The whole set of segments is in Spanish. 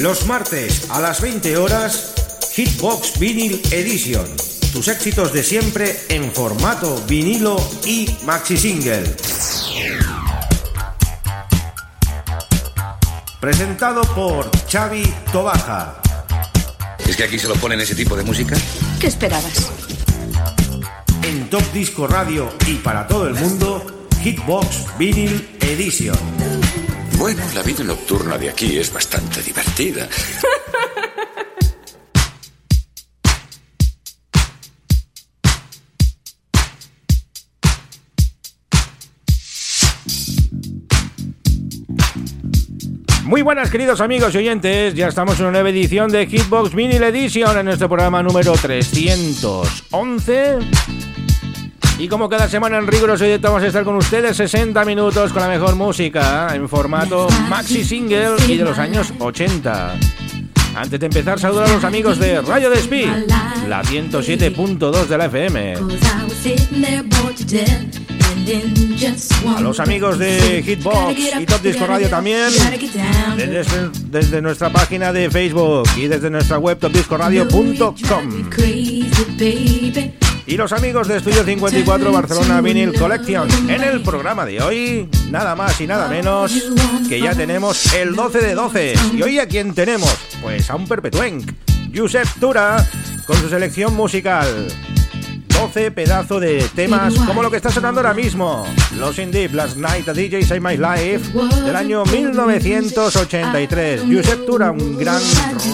Los martes a las 20 horas, Hitbox Vinyl Edition. Tus éxitos de siempre en formato vinilo y maxi single. Presentado por Xavi Tobaja. ¿Es que aquí se lo ponen ese tipo de música? ¿Qué esperabas? En Top Disco Radio y para todo el mundo, Hitbox Vinyl Edition. Bueno, la vida nocturna de aquí es bastante divertida. Muy buenas queridos amigos y oyentes, ya estamos en una nueva edición de Hitbox Vinyl Edition en nuestro programa número 311. Y como cada semana en riguroso directo vamos a estar con ustedes 60 minutos con la mejor música en formato maxi single y de los años 80. Antes de empezar, saludar a los amigos de Radio Despí, la 107.2 de la FM. A los amigos de Hitbox y Top Disco Radio también, desde nuestra página de Facebook y desde nuestra web topdiscoradio.com. Y los amigos de Estudio 54 Barcelona Vinyl Collection. En el programa de hoy, nada más y nada menos que ya tenemos el 12 de 12. ¿Y hoy a quién tenemos? Pues a un perpetuenc, Josep Tura, con su selección musical. 12 pedazos de temas como lo que está sonando ahora mismo. Los Deep, Last Night a DJ Save My Life del año 1983. Josep Tura, un gran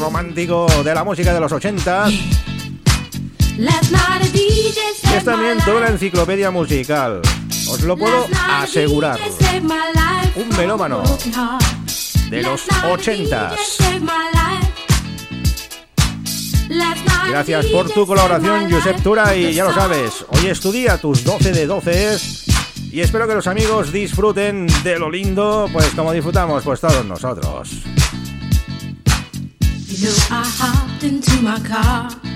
romántico de la música de los 80. Es también toda la enciclopedia musical. Os lo puedo asegurar. Un melómano de los 80 Gracias por tu colaboración, Josep Tura, y ya lo sabes, hoy estudia tus 12 de 12 y espero que los amigos disfruten de lo lindo, pues como disfrutamos pues todos nosotros. You know, I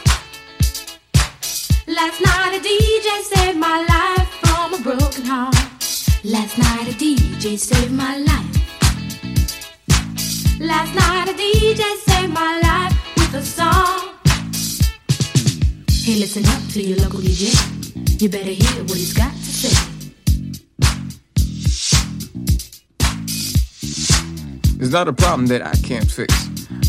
Last night a DJ saved my life from a broken heart. Last night a DJ saved my life. Last night a DJ saved my life with a song. Hey, listen up to your local DJ. You better hear what he's got to say. It's not a problem that I can't fix.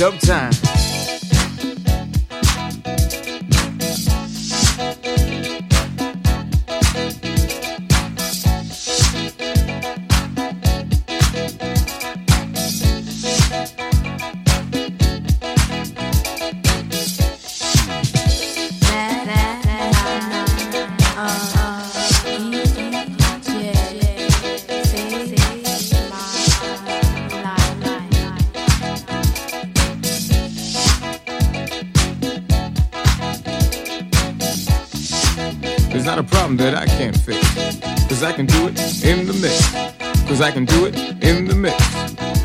dope time. I can do it in the mix.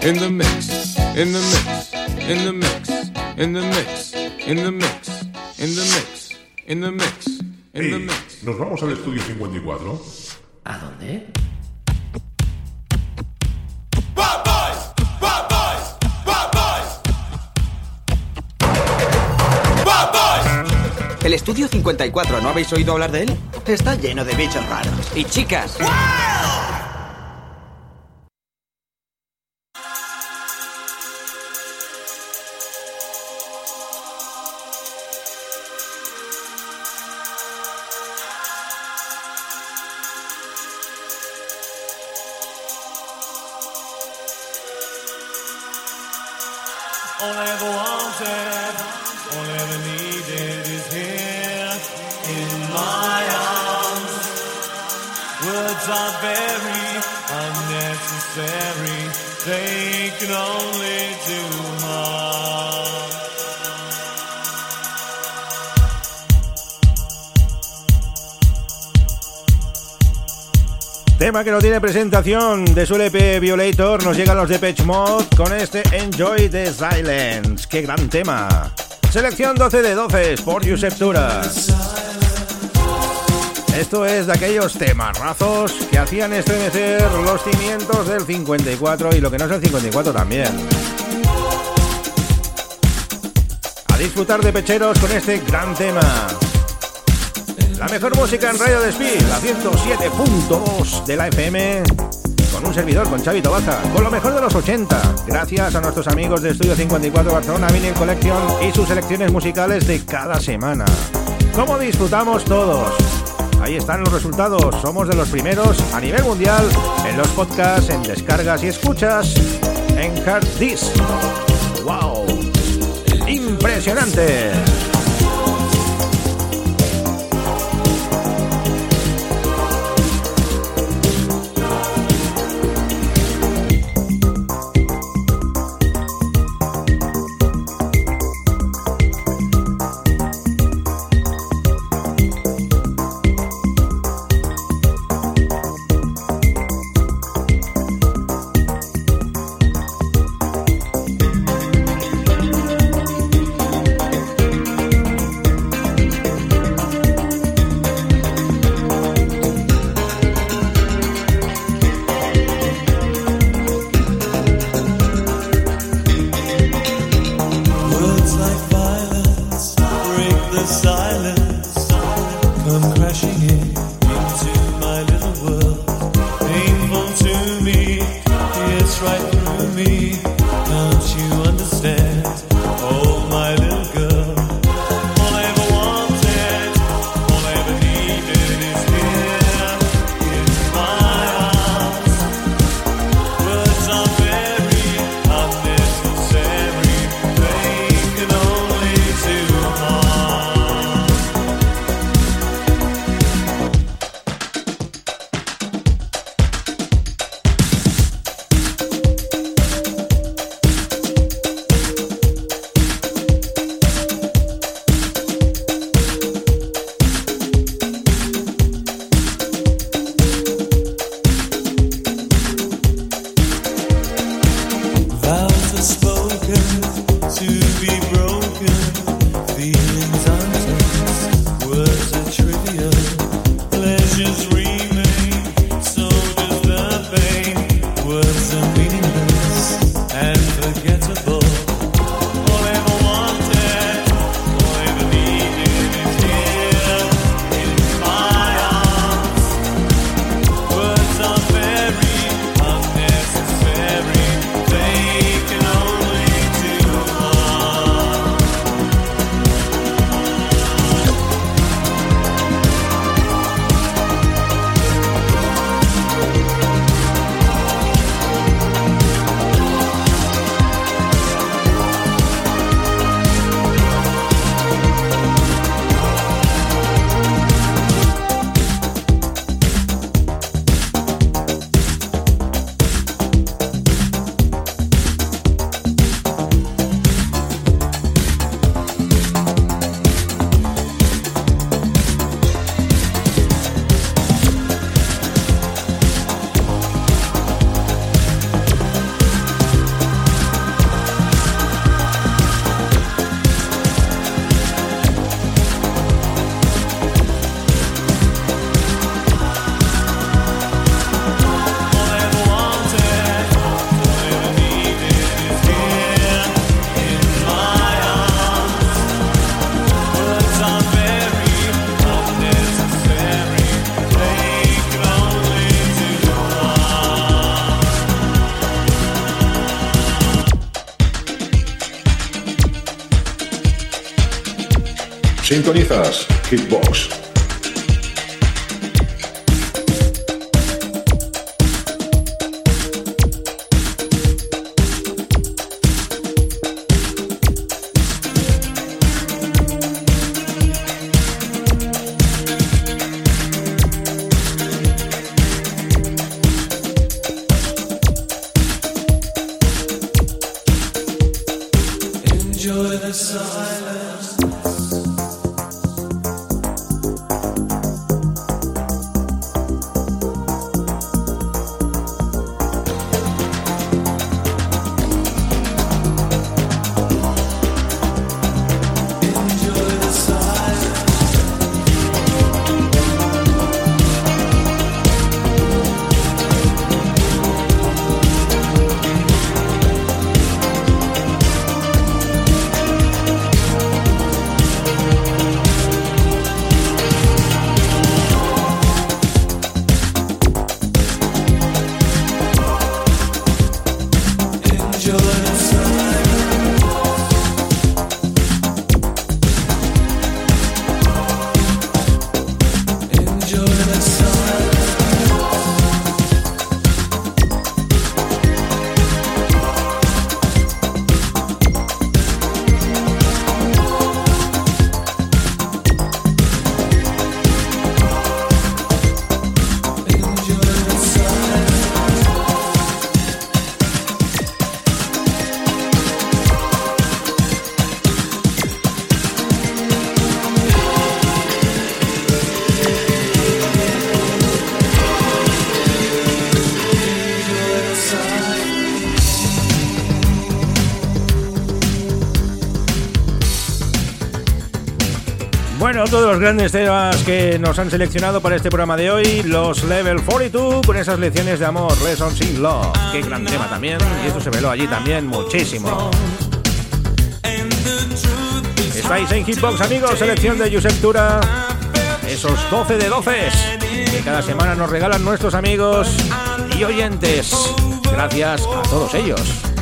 In the mix. In the mix. In the mix. In the mix. In the mix. In the mix. In the mix. In the mix. ¿Nos vamos al estudio 54? ¿A dónde? El estudio 54, ¿no habéis oído hablar de él? Está lleno de bichos raros. Y chicas. Tema que no tiene presentación de su LP Violator, nos llegan los de Pitch Mode con este Enjoy the Silence. ¡Qué gran tema! Selección 12 de 12 por Josep Turas. Esto es de aquellos temarrazos que hacían estremecer los cimientos del 54 y lo que no es el 54 también. A disfrutar de pecheros con este gran tema. La mejor música en Radio Despí, la 107.2 de la FM, con un servidor, con Xavi Baja, con lo mejor de los 80, gracias a nuestros amigos de Estudio 54 Barcelona Vinyl Collection y sus selecciones musicales de cada semana. ¿Cómo disfrutamos todos? Ahí están los resultados, somos de los primeros a nivel mundial en los podcasts, en descargas y escuchas, en Hard Disk. ¡Wow! ¡Impresionante! Sintonizas Hitbox. Otro de los grandes temas que nos han seleccionado para este programa de hoy, los Level 42, con esas lecciones de amor, Lessons in Love. Qué gran tema también, y esto se veló allí también muchísimo. Estáis en Hitbox, amigos, selección de Josep. Esos 12 de 12 que cada semana nos regalan nuestros amigos y oyentes. Gracias a todos ellos.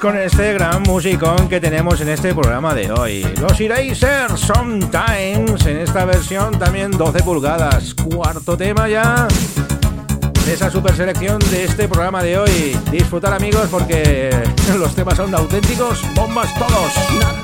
Con este gran musicón que tenemos en este programa de hoy. Los Erasers Sometimes, en esta versión también 12 pulgadas. Cuarto tema ya de esa super selección de este programa de hoy. Disfrutar amigos porque los temas son auténticos bombas todos.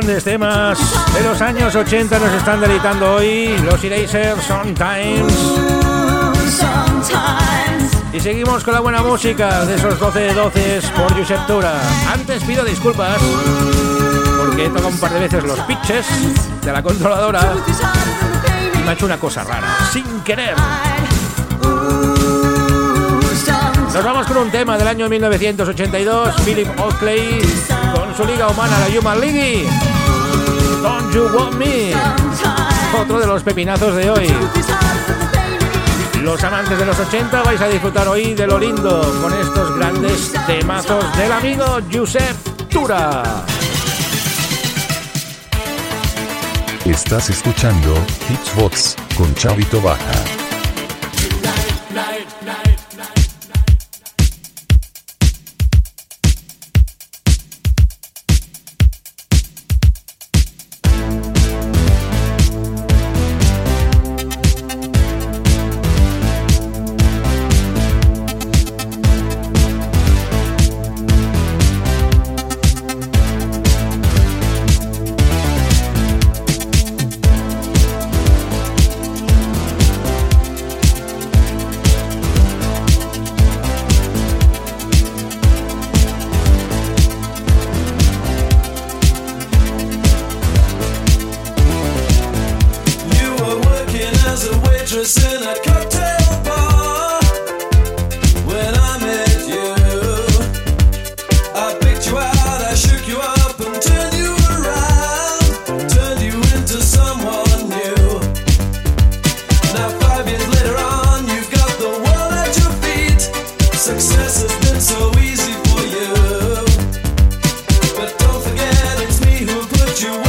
Grandes temas de los años 80 nos están deleitando hoy. Los Erasers Sometimes. Y seguimos con la buena música de esos 12 de 12 por Josep Tura. Antes pido disculpas porque he tocado un par de veces los pitches de la controladora y me ha hecho una cosa rara, sin querer. Nos vamos con un tema del año 1982, Philip Oakley, su liga humana, la Human League. Don't You Want Me, otro de los pepinazos de hoy. Los amantes de los 80 vais a disfrutar hoy de lo lindo con estos grandes temazos del amigo Josep Tura. Estás escuchando Hitchbox con Chavito Baja. You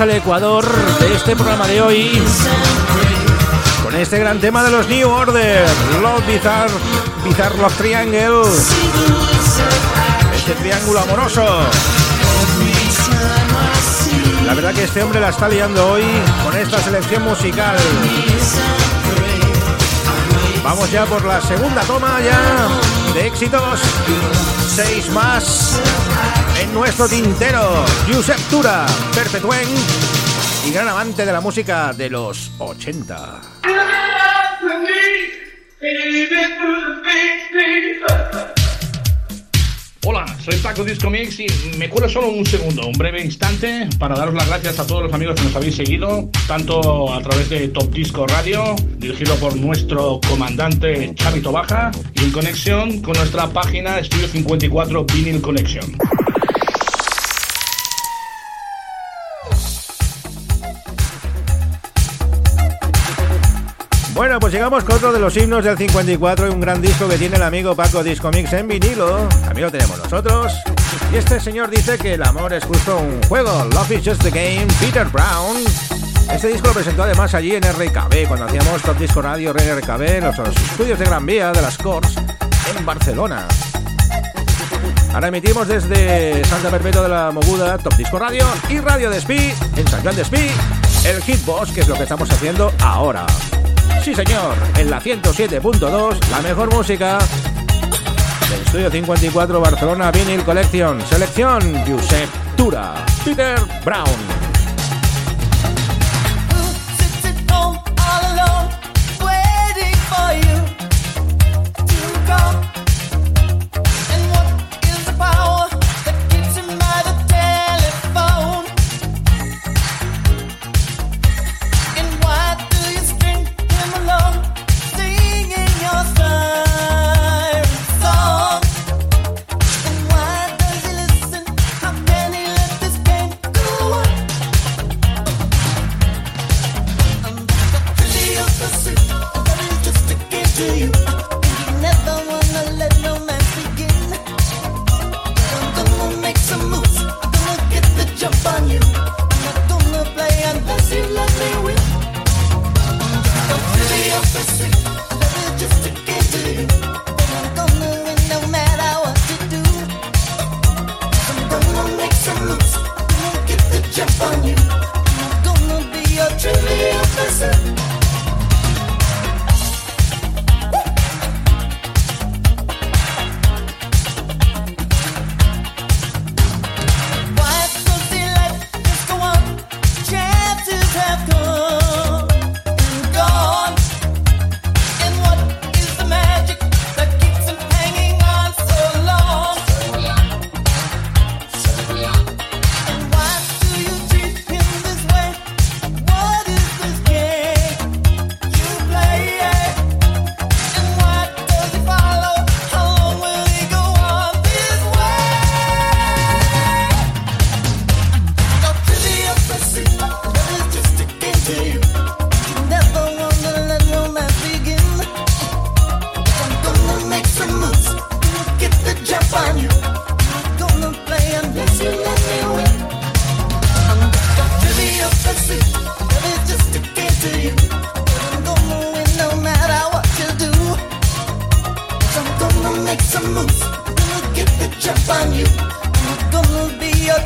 al Ecuador de este programa de hoy con este gran tema de los New Order, Love Bizarre, Bizarre Love este triángulo amoroso. La verdad que este hombre la está liando hoy con esta selección musical. Vamos ya por la segunda toma ya de éxitos. Seis más nuestro tintero. Josep Tura, Perpetuen y gran amante de la música de los 80. Hola, soy Paco Disco Mix y me cuelo solo un segundo, un breve instante para daros las gracias a todos los amigos que nos habéis seguido, tanto a través de Top Disco Radio, dirigido por nuestro comandante Chavito Baja, y en conexión con nuestra página Estudio 54 Vinyl Connection. Bueno, pues llegamos con otro de los himnos del 54 y un gran disco que tiene el amigo Paco Disco Mix en vinilo. También lo tenemos nosotros. Y este señor dice que el amor es justo un juego. Love is just a game. Peter Brown. Este disco lo presentó además allí en RKB, cuando hacíamos Top Disco Radio RKB, en los estudios de Gran Vía de las Corts, en Barcelona. Ahora emitimos desde Santa Perpetua de la Moguda, Top Disco Radio y Radio Despí, en San Juan Despí, el Hitbox, que es lo que estamos haciendo ahora. Sí, señor, en la 107.2, la mejor música del Estudio 54 Barcelona Vinyl Collection. Selección Josep Tura, Peter Brown.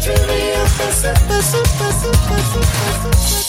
dreary, I'm so, so, so, so, so,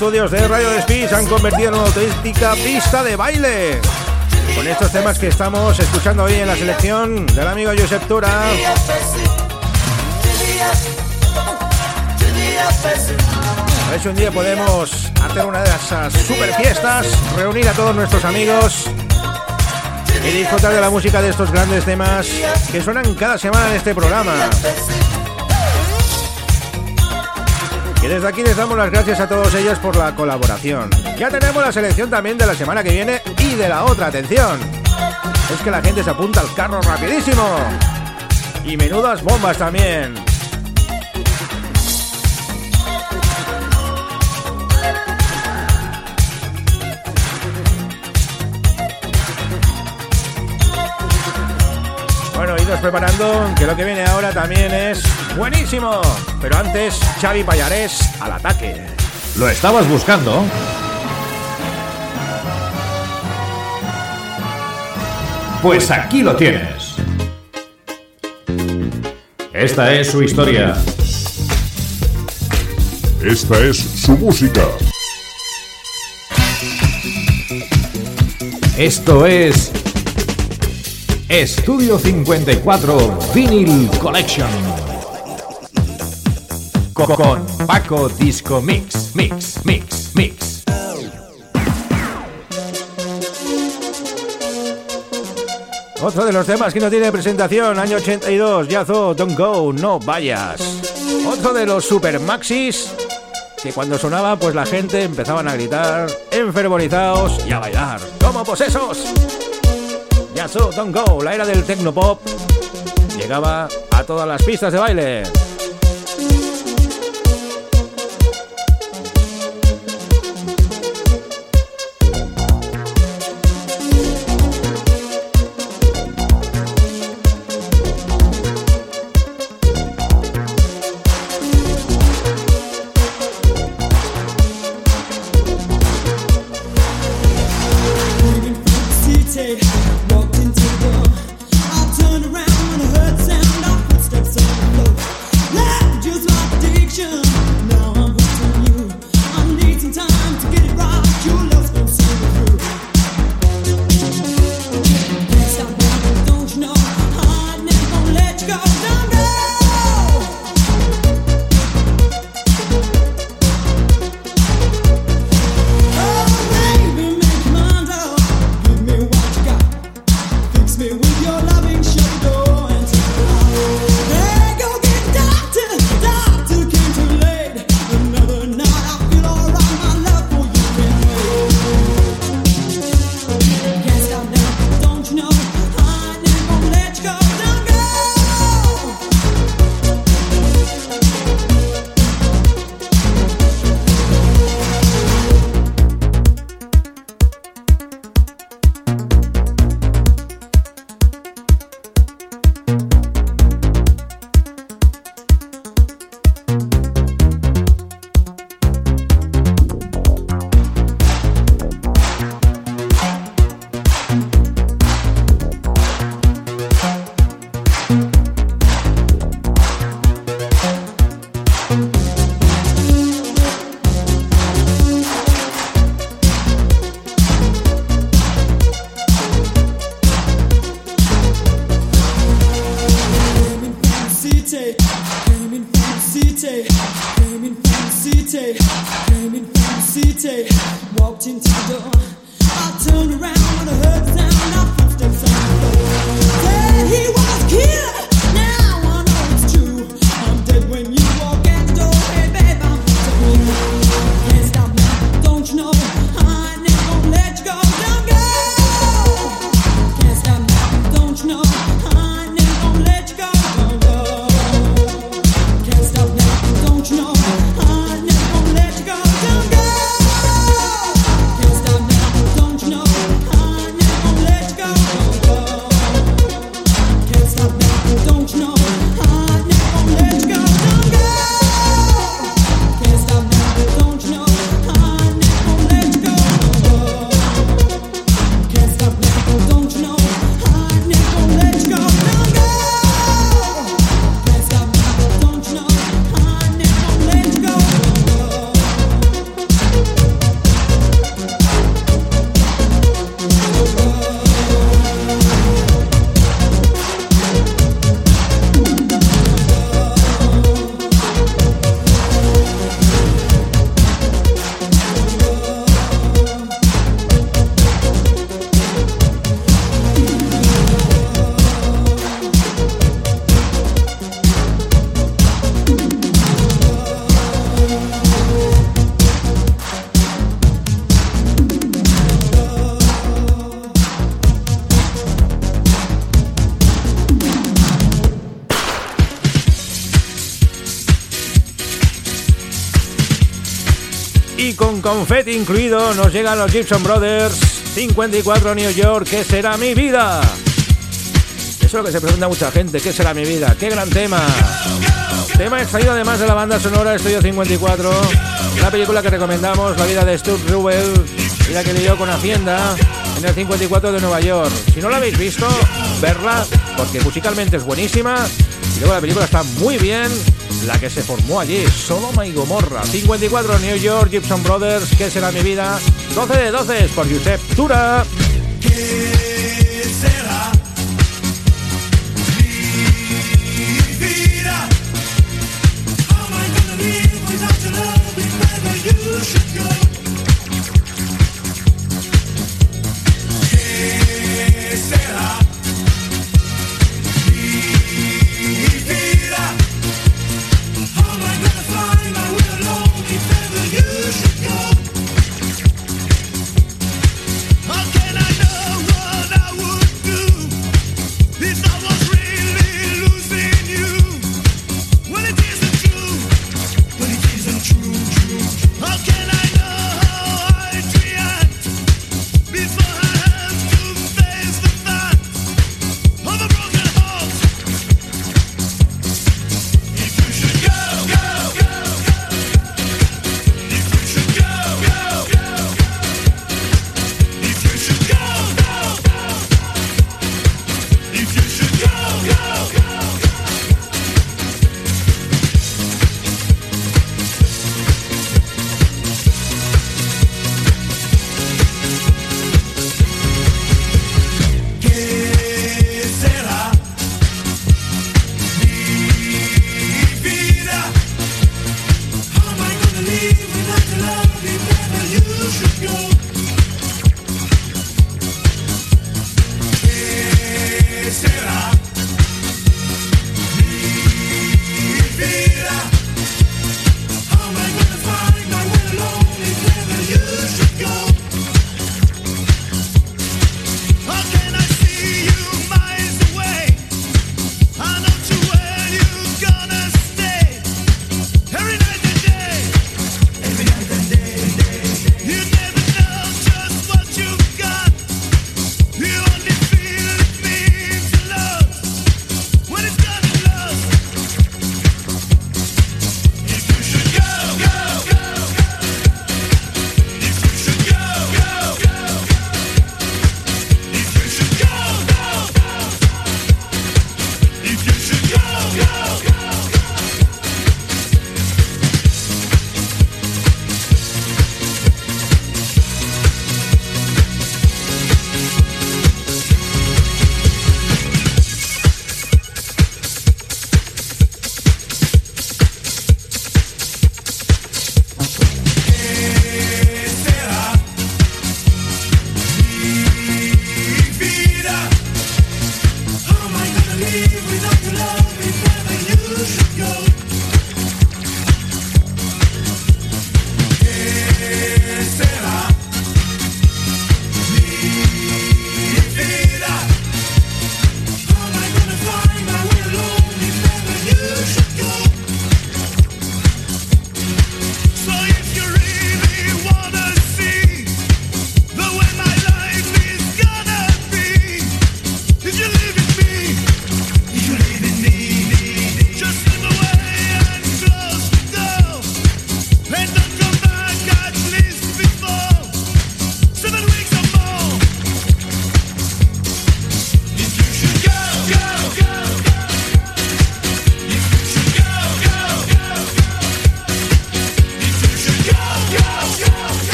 estudios de Radio Despí se han convertido en una auténtica pista de baile. Con estos temas que estamos escuchando hoy en la selección del amigo Josep Tura. A ver si un día podemos hacer una de esas super fiestas, reunir a todos nuestros amigos y disfrutar de la música de estos grandes temas que suenan cada semana en este programa. Desde aquí les damos las gracias a todos ellos por la colaboración. Ya tenemos la selección también de la semana que viene y de la otra, atención. Es que la gente se apunta al carro rapidísimo. Y menudas bombas también. Preparando, que lo que viene ahora también es buenísimo. Pero antes, Xavi Payares al ataque. ¿Lo estabas buscando? Pues aquí lo tienes. Esta es su historia. Esta es su música. Esto es Estudio 54 Vinyl Collection. Co- Con Paco Disco Mix, Mix, Mix, Mix. Otro de los temas que no tiene presentación, año 82, Yazo, Don't Go, No Vayas. Otro de los super maxis que cuando sonaba pues la gente empezaban a gritar, enfervorizados y a bailar, como posesos. Yazo, Don't Go, la era del tecnopop, llegaba a todas las pistas de baile. Confeti incluido nos llegan los Gibson Brothers 54 New York, ¿qué será mi vida? Eso es lo que se pregunta mucha gente, ¿qué será mi vida? ¡Qué gran tema! Tema extraído además de la banda sonora Estudio 54, la película que recomendamos, La vida de Stuart Rubel la que lidió con Hacienda en el 54 de Nueva York. Si no la habéis visto, verla, porque musicalmente es buenísima y luego la película está muy bien. La que se formó allí, Sodoma y Gomorra. 54 New York, Gibson Brothers, ¿qué será mi vida? 12 de 12 por Josep Tura.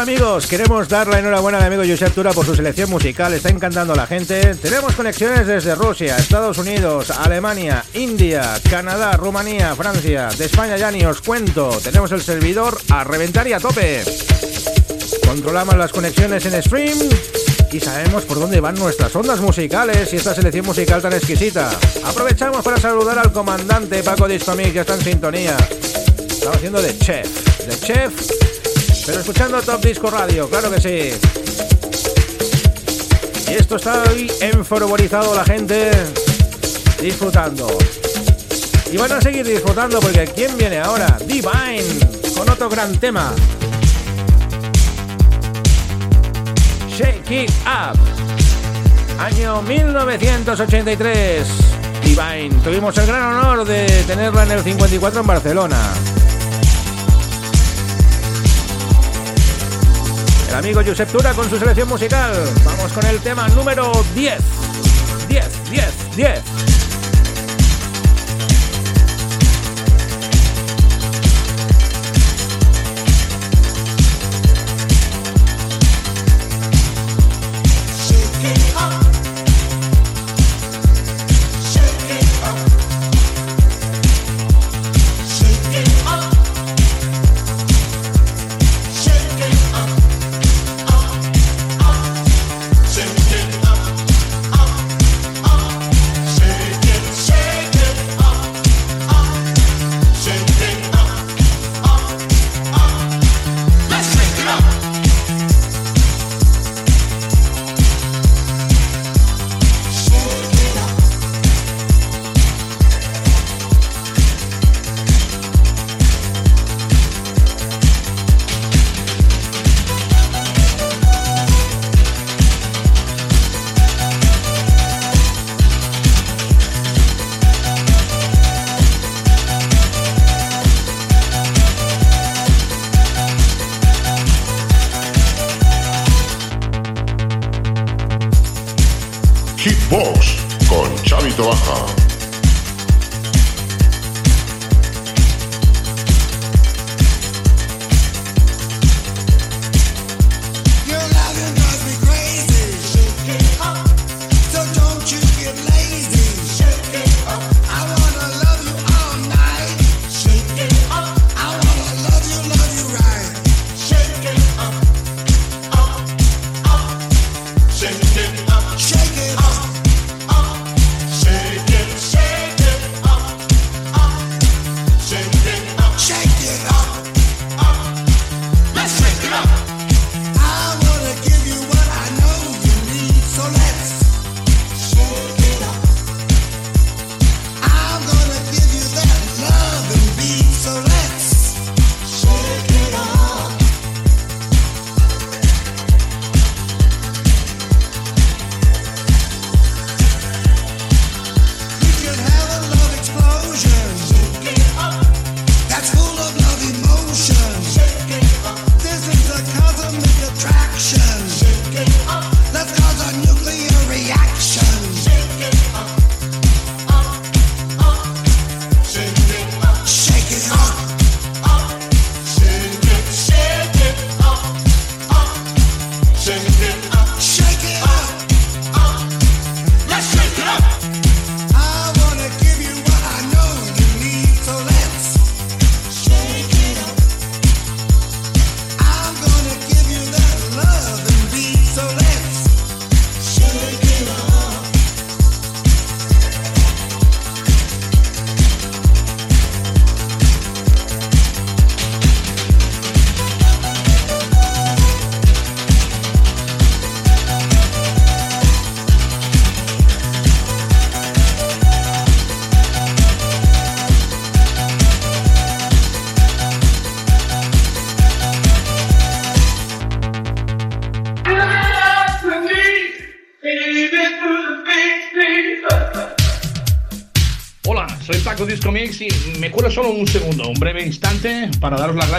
Amigos, queremos dar la enhorabuena a mi amigo Josep Tura por su selección musical, está encantando a la gente. Tenemos conexiones desde Rusia, Estados Unidos, Alemania, India, Canadá, Rumanía, Francia. De España ya ni os cuento, tenemos el servidor a reventar y a tope. Controlamos las conexiones en stream y sabemos por dónde van nuestras ondas musicales y esta selección musical tan exquisita. Aprovechamos para saludar al comandante Paco Discomic que está en sintonía. Estaba haciendo de chef, de chef, pero escuchando Top Disco Radio, claro que sí. Y esto está hoy enfervorizado la gente disfrutando. Y van a seguir disfrutando porque ¿quién viene ahora? Divine, con otro gran tema. Shake It Up. Año 1983. Divine. Tuvimos el gran honor de tenerla en el 54 en Barcelona. El amigo Josep Tura con su selección musical. Vamos con el tema número 10. 10, 10, 10.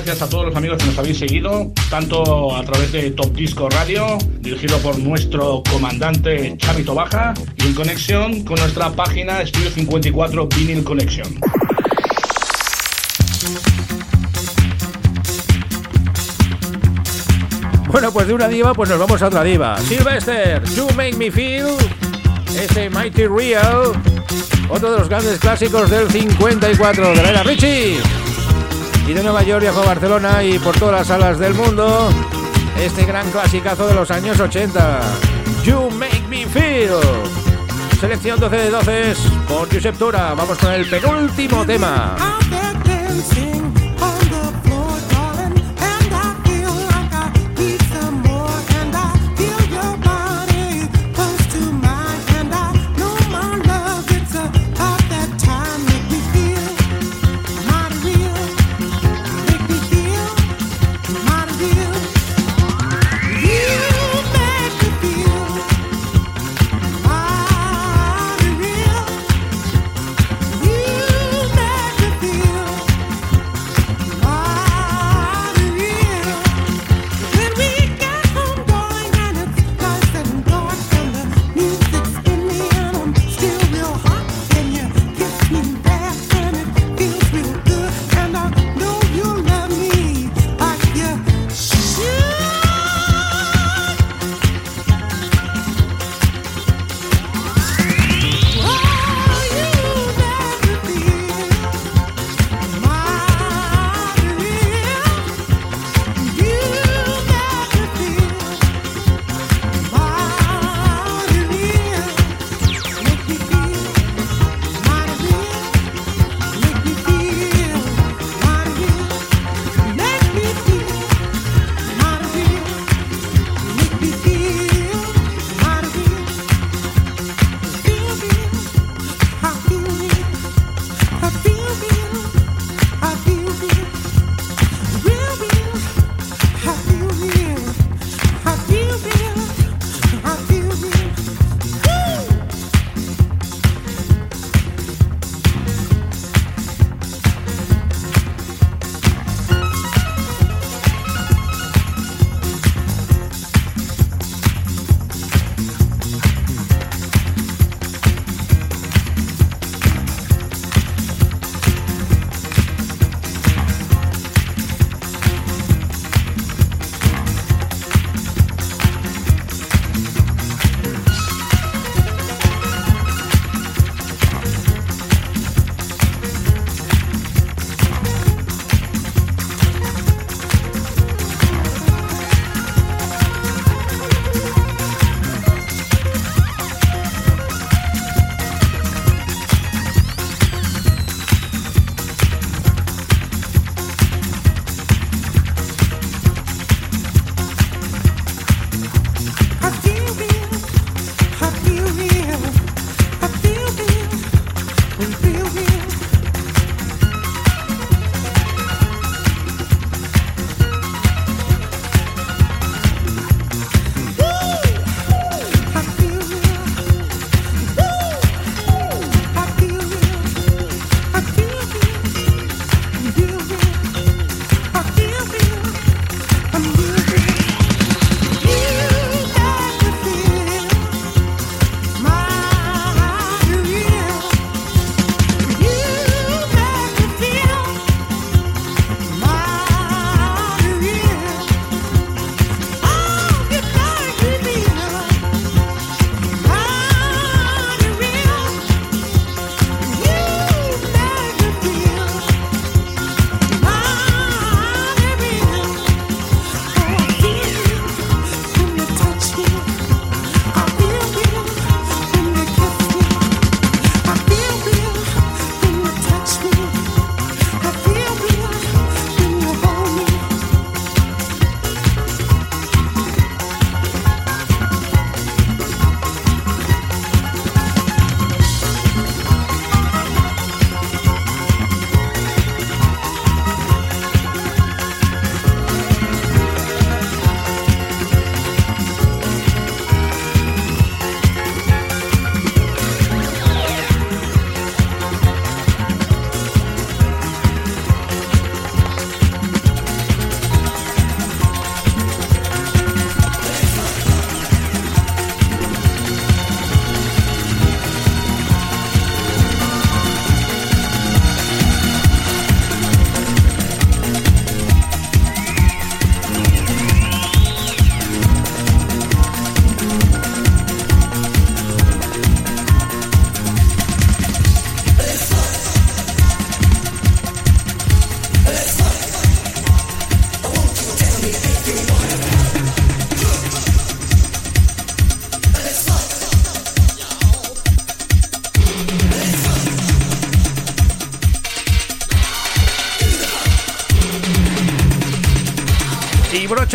Gracias a todos los amigos que nos habéis seguido, tanto a través de Top Disco Radio, dirigido por nuestro comandante Chavito Baja, y en conexión con nuestra página Estudio 54 Vinyl Connection. Bueno, pues de una diva, pues nos vamos a otra diva. Sylvester, You Make Me Feel, ese Mighty Real, otro de los grandes clásicos del 54 de la era Richie. Y de Nueva York viajó a Barcelona y por todas las salas del mundo, este gran clasicazo de los años 80. You Make Me Feel. Selección 12 de 12 por Josep Tura. Vamos con el penúltimo tema.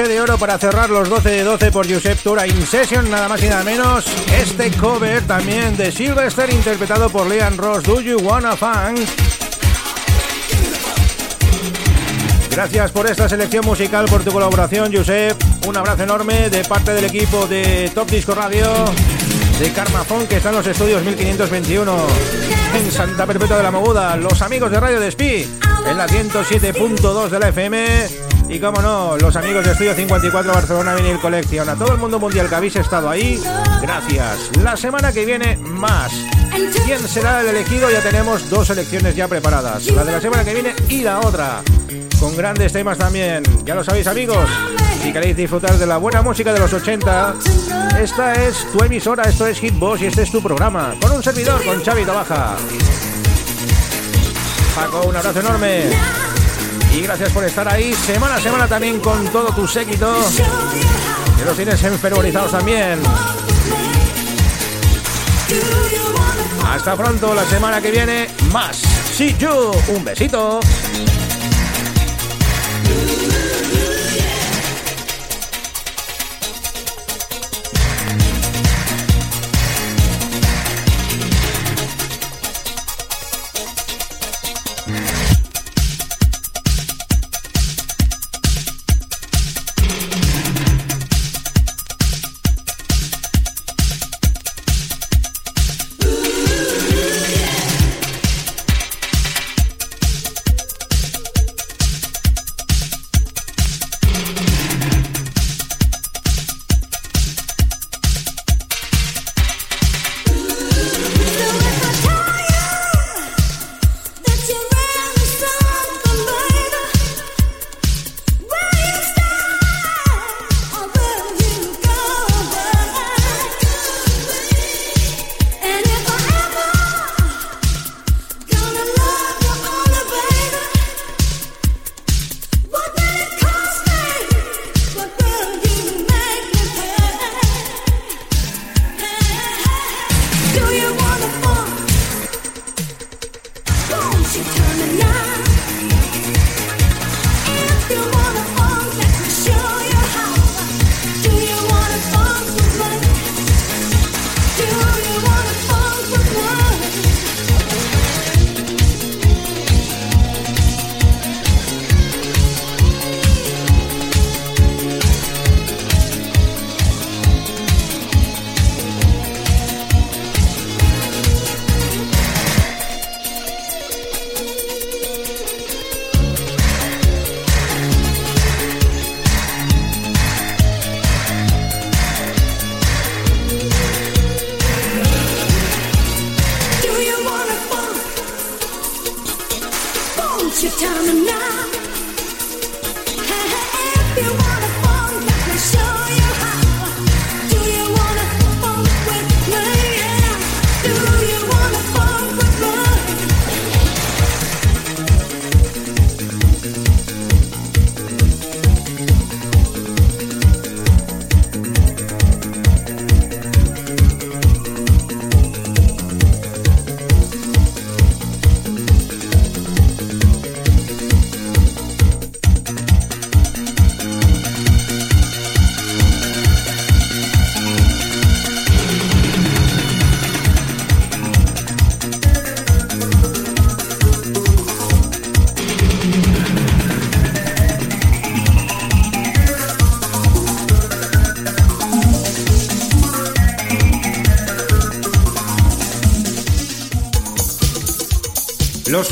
De oro para cerrar los 12 de 12 por Josep Tura In Session, nada más y nada menos. Este cover también de Sylvester, interpretado por Leon Ross, Do You Wanna Funk? Gracias por esta selección musical, por tu colaboración, Josep. Un abrazo enorme de parte del equipo de Top Disco Radio, de Carmafón, que está en los estudios 1521, en Santa Perpetua de la Moguda. Los amigos de Radio Despí, en la 107.2 de la FM. Y como no, los amigos de Estudio 54 Barcelona Vinyl Collection. A todo el mundo mundial que habéis estado ahí, gracias. La semana que viene, más. ¿Quién será el elegido? Ya tenemos dos selecciones ya preparadas. La de la semana que viene y la otra. Con grandes temas también. Ya lo sabéis, amigos. Si queréis disfrutar de la buena música de los 80, esta es tu emisora, esto es Hitbox y este es tu programa. Con un servidor, con Xavi Baja. Paco, un abrazo enorme. Y gracias por estar ahí semana a semana también con todo tu séquito. Que los tienes enfervorizados también. Hasta pronto, la semana que viene, más. Sí, yo. Un besito.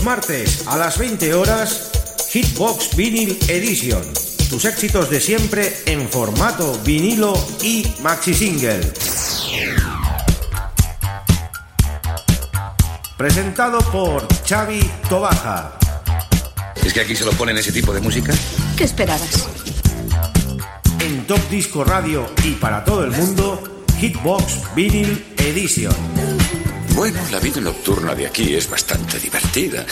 Martes a las 20 horas, Hitbox Vinyl Edition. Tus éxitos de siempre en formato vinilo y maxi single. Presentado por Xavi Tobaja. ¿Es que aquí se lo ponen ese tipo de música? ¿Qué esperabas? En Top Disco Radio y para todo el mundo, Hitbox Vinyl Edition. Bueno, la vida nocturna de aquí es bastante divertida.